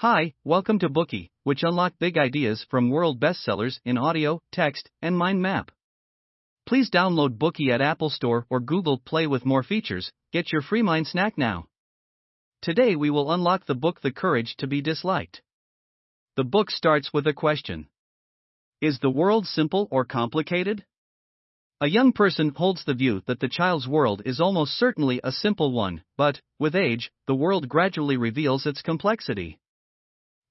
Hi, welcome to Bookey, which unlock big ideas from world bestsellers in audio, text, and mind map. Please download Bookey at Apple Store or Google Play with more features. Get your free mind snack now. Today we will unlock the book The Courage to be Disliked. The book starts with a question Is the world simple or complicated? A young person holds the view that the child's world is almost certainly a simple one, but, with age, the world gradually reveals its complexity.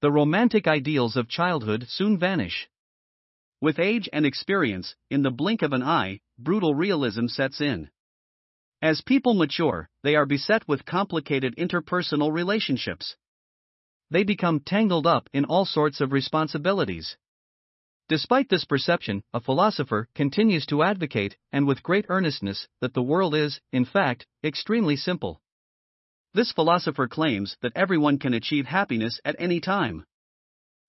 The romantic ideals of childhood soon vanish. With age and experience, in the blink of an eye, brutal realism sets in. As people mature, they are beset with complicated interpersonal relationships. They become tangled up in all sorts of responsibilities. Despite this perception, a philosopher continues to advocate, and with great earnestness, that the world is, in fact, extremely simple. This philosopher claims that everyone can achieve happiness at any time.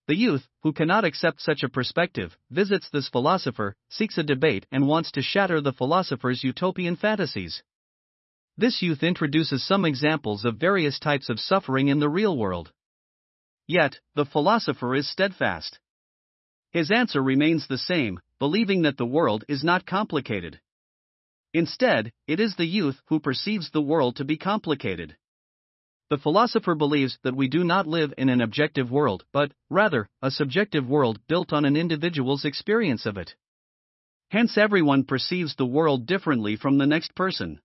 The youth, who cannot accept such a perspective, visits this philosopher, seeks a debate, and wants to shatter the philosopher's utopian fantasies. This youth introduces some examples of various types of suffering in the real world. Yet, the philosopher is steadfast. His answer remains the same, believing that the world is not complicated. Instead, it is the youth who perceives the world to be complicated. The philosopher believes that we do not live in an objective world, but, rather, a subjective world built on an individual's experience of it. Hence, everyone perceives the world differently from the next person.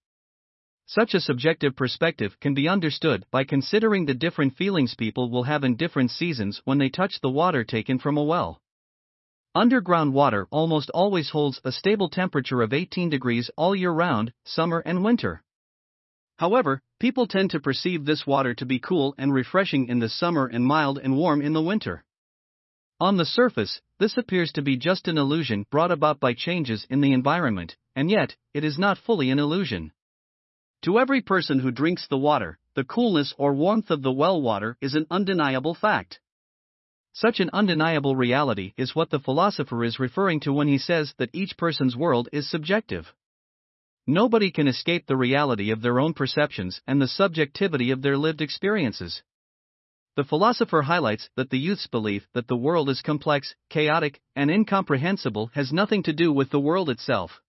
Such a subjective perspective can be understood by considering the different feelings people will have in different seasons when they touch the water taken from a well. Underground water almost always holds a stable temperature of 18 degrees all year round, summer and winter. However, people tend to perceive this water to be cool and refreshing in the summer and mild and warm in the winter. On the surface, this appears to be just an illusion brought about by changes in the environment, and yet, it is not fully an illusion. To every person who drinks the water, the coolness or warmth of the well water is an undeniable fact. Such an undeniable reality is what the philosopher is referring to when he says that each person's world is subjective. Nobody can escape the reality of their own perceptions and the subjectivity of their lived experiences. The philosopher highlights that the youth's belief that the world is complex, chaotic, and incomprehensible has nothing to do with the world itself.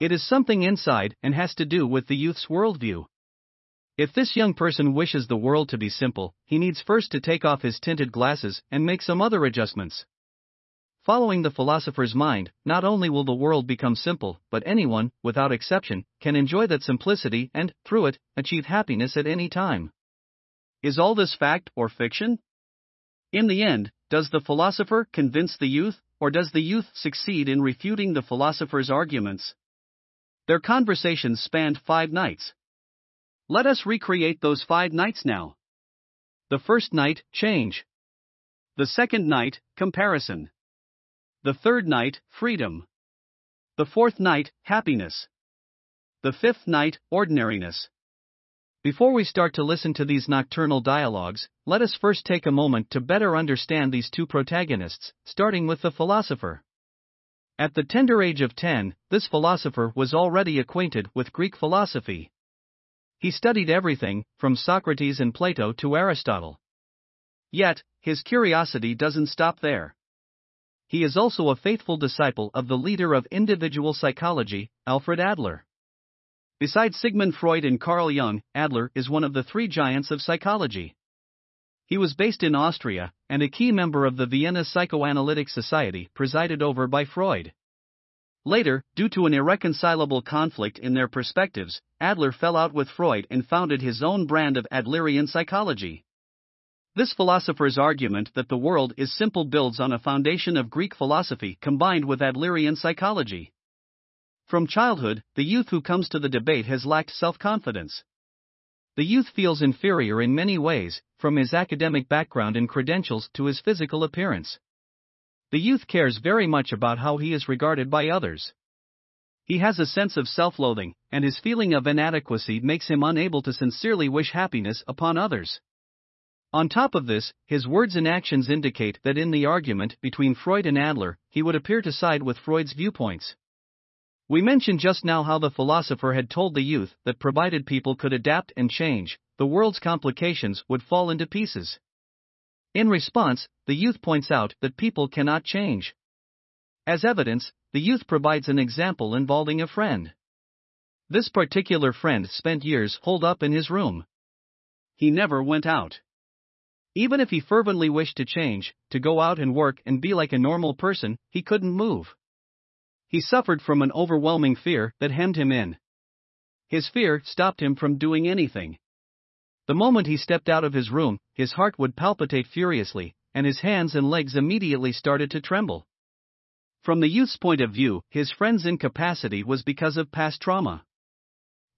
It is something inside and has to do with the youth's worldview. If this young person wishes the world to be simple, he needs first to take off his tinted glasses and make some other adjustments. Following the philosopher's mind, not only will the world become simple, but anyone, without exception, can enjoy that simplicity and, through it, achieve happiness at any time. Is all this fact or fiction? In the end, does the philosopher convince the youth, or does the youth succeed in refuting the philosopher's arguments? Their conversations spanned five nights. Let us recreate those five nights now. The first night, change. The second night, comparison. The third night, freedom. The fourth night, happiness. The fifth night, ordinariness. Before we start to listen to these nocturnal dialogues, let us first take a moment to better understand these two protagonists, starting with the philosopher. At the tender age of 10, this philosopher was already acquainted with Greek philosophy. He studied everything, from Socrates and Plato to Aristotle. Yet, his curiosity doesn't stop there he is also a faithful disciple of the leader of individual psychology, Alfred Adler. Besides Sigmund Freud and Carl Jung, Adler is one of the three giants of psychology. He was based in Austria, and a key member of the Vienna Psychoanalytic Society presided over by Freud. Later, due to an irreconcilable conflict in their perspectives, Adler fell out with Freud and founded his own brand of Adlerian psychology. This philosopher's argument that the world is simple builds on a foundation of Greek philosophy combined with Adlerian psychology. From childhood, the youth who comes to the debate has lacked self confidence. The youth feels inferior in many ways, from his academic background and credentials to his physical appearance. The youth cares very much about how he is regarded by others. He has a sense of self loathing, and his feeling of inadequacy makes him unable to sincerely wish happiness upon others. On top of this, his words and actions indicate that in the argument between Freud and Adler, he would appear to side with Freud's viewpoints. We mentioned just now how the philosopher had told the youth that provided people could adapt and change, the world's complications would fall into pieces. In response, the youth points out that people cannot change. As evidence, the youth provides an example involving a friend. This particular friend spent years holed up in his room. He never went out. Even if he fervently wished to change, to go out and work and be like a normal person, he couldn't move. He suffered from an overwhelming fear that hemmed him in. His fear stopped him from doing anything. The moment he stepped out of his room, his heart would palpitate furiously, and his hands and legs immediately started to tremble. From the youth's point of view, his friend's incapacity was because of past trauma.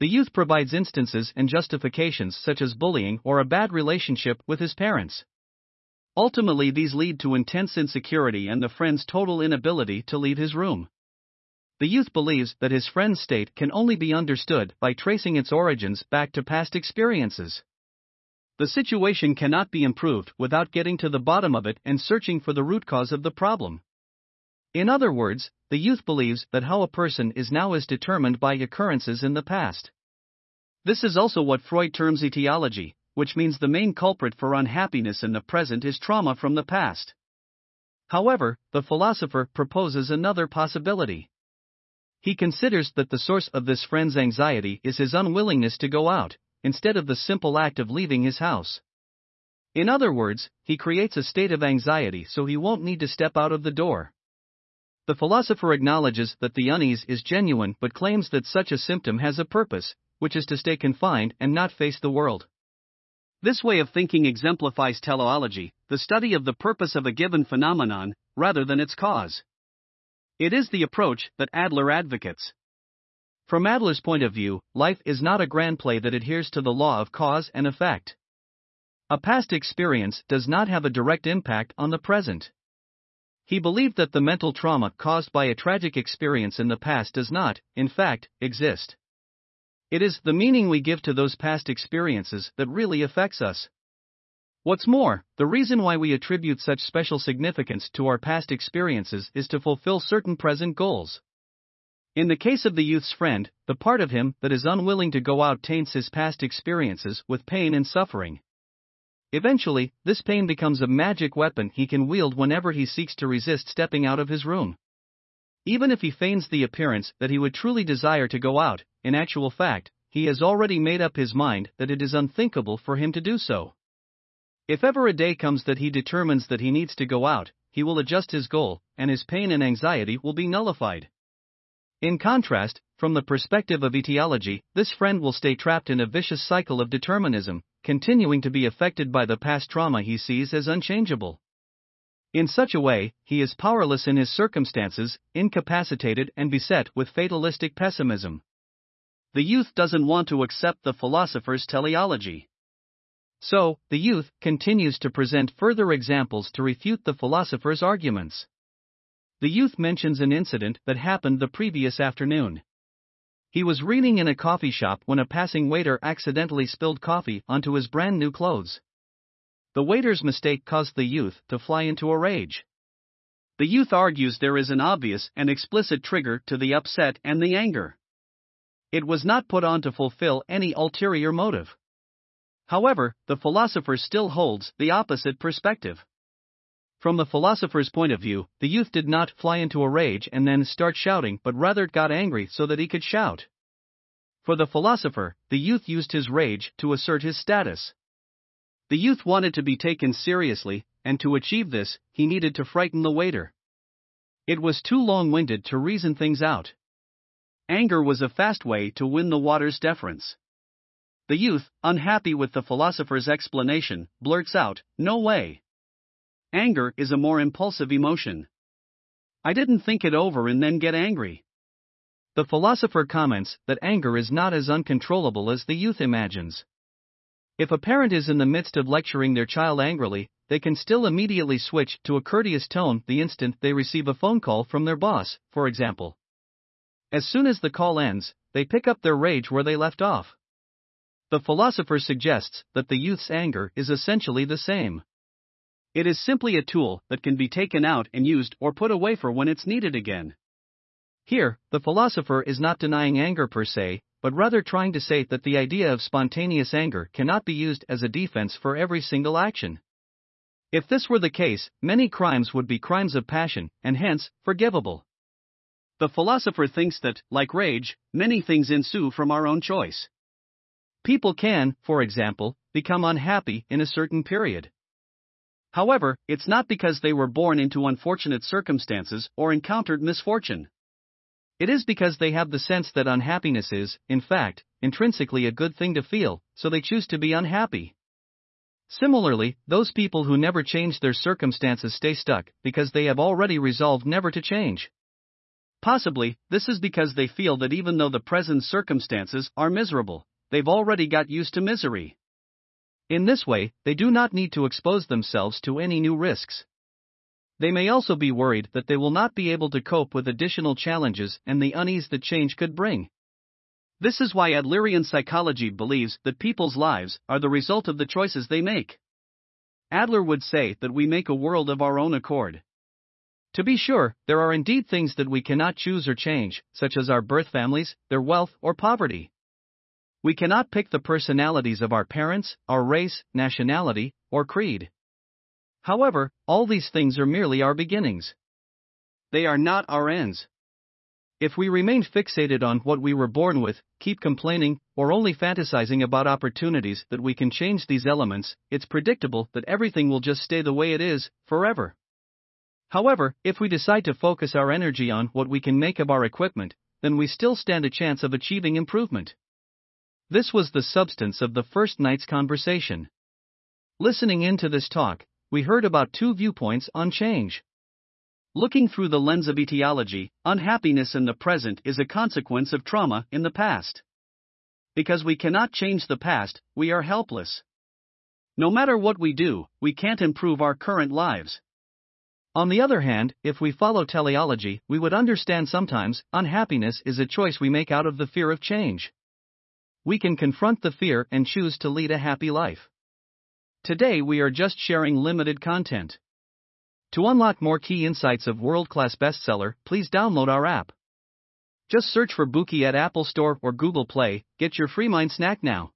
The youth provides instances and justifications such as bullying or a bad relationship with his parents. Ultimately, these lead to intense insecurity and the friend's total inability to leave his room. The youth believes that his friend's state can only be understood by tracing its origins back to past experiences. The situation cannot be improved without getting to the bottom of it and searching for the root cause of the problem. In other words, the youth believes that how a person is now is determined by occurrences in the past. This is also what Freud terms etiology, which means the main culprit for unhappiness in the present is trauma from the past. However, the philosopher proposes another possibility. He considers that the source of this friend's anxiety is his unwillingness to go out, instead of the simple act of leaving his house. In other words, he creates a state of anxiety so he won't need to step out of the door. The philosopher acknowledges that the unease is genuine but claims that such a symptom has a purpose, which is to stay confined and not face the world. This way of thinking exemplifies teleology, the study of the purpose of a given phenomenon, rather than its cause. It is the approach that Adler advocates. From Adler's point of view, life is not a grand play that adheres to the law of cause and effect. A past experience does not have a direct impact on the present. He believed that the mental trauma caused by a tragic experience in the past does not, in fact, exist. It is the meaning we give to those past experiences that really affects us. What's more, the reason why we attribute such special significance to our past experiences is to fulfill certain present goals. In the case of the youth's friend, the part of him that is unwilling to go out taints his past experiences with pain and suffering. Eventually, this pain becomes a magic weapon he can wield whenever he seeks to resist stepping out of his room. Even if he feigns the appearance that he would truly desire to go out, in actual fact, he has already made up his mind that it is unthinkable for him to do so. If ever a day comes that he determines that he needs to go out, he will adjust his goal, and his pain and anxiety will be nullified. In contrast, from the perspective of etiology, this friend will stay trapped in a vicious cycle of determinism, continuing to be affected by the past trauma he sees as unchangeable. In such a way, he is powerless in his circumstances, incapacitated and beset with fatalistic pessimism. The youth doesn't want to accept the philosopher's teleology. So, the youth continues to present further examples to refute the philosopher's arguments. The youth mentions an incident that happened the previous afternoon. He was reading in a coffee shop when a passing waiter accidentally spilled coffee onto his brand new clothes. The waiter's mistake caused the youth to fly into a rage. The youth argues there is an obvious and explicit trigger to the upset and the anger. It was not put on to fulfill any ulterior motive. However, the philosopher still holds the opposite perspective. From the philosopher's point of view, the youth did not fly into a rage and then start shouting but rather got angry so that he could shout. For the philosopher, the youth used his rage to assert his status. The youth wanted to be taken seriously, and to achieve this, he needed to frighten the waiter. It was too long winded to reason things out. Anger was a fast way to win the water's deference. The youth, unhappy with the philosopher's explanation, blurts out, No way. Anger is a more impulsive emotion. I didn't think it over and then get angry. The philosopher comments that anger is not as uncontrollable as the youth imagines. If a parent is in the midst of lecturing their child angrily, they can still immediately switch to a courteous tone the instant they receive a phone call from their boss, for example. As soon as the call ends, they pick up their rage where they left off. The philosopher suggests that the youth's anger is essentially the same. It is simply a tool that can be taken out and used or put away for when it's needed again. Here, the philosopher is not denying anger per se, but rather trying to say that the idea of spontaneous anger cannot be used as a defense for every single action. If this were the case, many crimes would be crimes of passion, and hence, forgivable. The philosopher thinks that, like rage, many things ensue from our own choice. People can, for example, become unhappy in a certain period. However, it's not because they were born into unfortunate circumstances or encountered misfortune. It is because they have the sense that unhappiness is, in fact, intrinsically a good thing to feel, so they choose to be unhappy. Similarly, those people who never change their circumstances stay stuck because they have already resolved never to change. Possibly, this is because they feel that even though the present circumstances are miserable, they've already got used to misery. In this way, they do not need to expose themselves to any new risks. They may also be worried that they will not be able to cope with additional challenges and the unease that change could bring. This is why Adlerian psychology believes that people's lives are the result of the choices they make. Adler would say that we make a world of our own accord. To be sure, there are indeed things that we cannot choose or change, such as our birth families, their wealth, or poverty. We cannot pick the personalities of our parents, our race, nationality, or creed. However, all these things are merely our beginnings. They are not our ends. If we remain fixated on what we were born with, keep complaining, or only fantasizing about opportunities that we can change these elements, it's predictable that everything will just stay the way it is, forever. However, if we decide to focus our energy on what we can make of our equipment, then we still stand a chance of achieving improvement. This was the substance of the first night's conversation. Listening into this talk, we heard about two viewpoints on change. Looking through the lens of etiology, unhappiness in the present is a consequence of trauma in the past. Because we cannot change the past, we are helpless. No matter what we do, we can't improve our current lives. On the other hand, if we follow teleology, we would understand sometimes unhappiness is a choice we make out of the fear of change. We can confront the fear and choose to lead a happy life. Today we are just sharing limited content. To unlock more key insights of world class bestseller, please download our app. Just search for Bookey at Apple Store or Google Play, get your free mind snack now.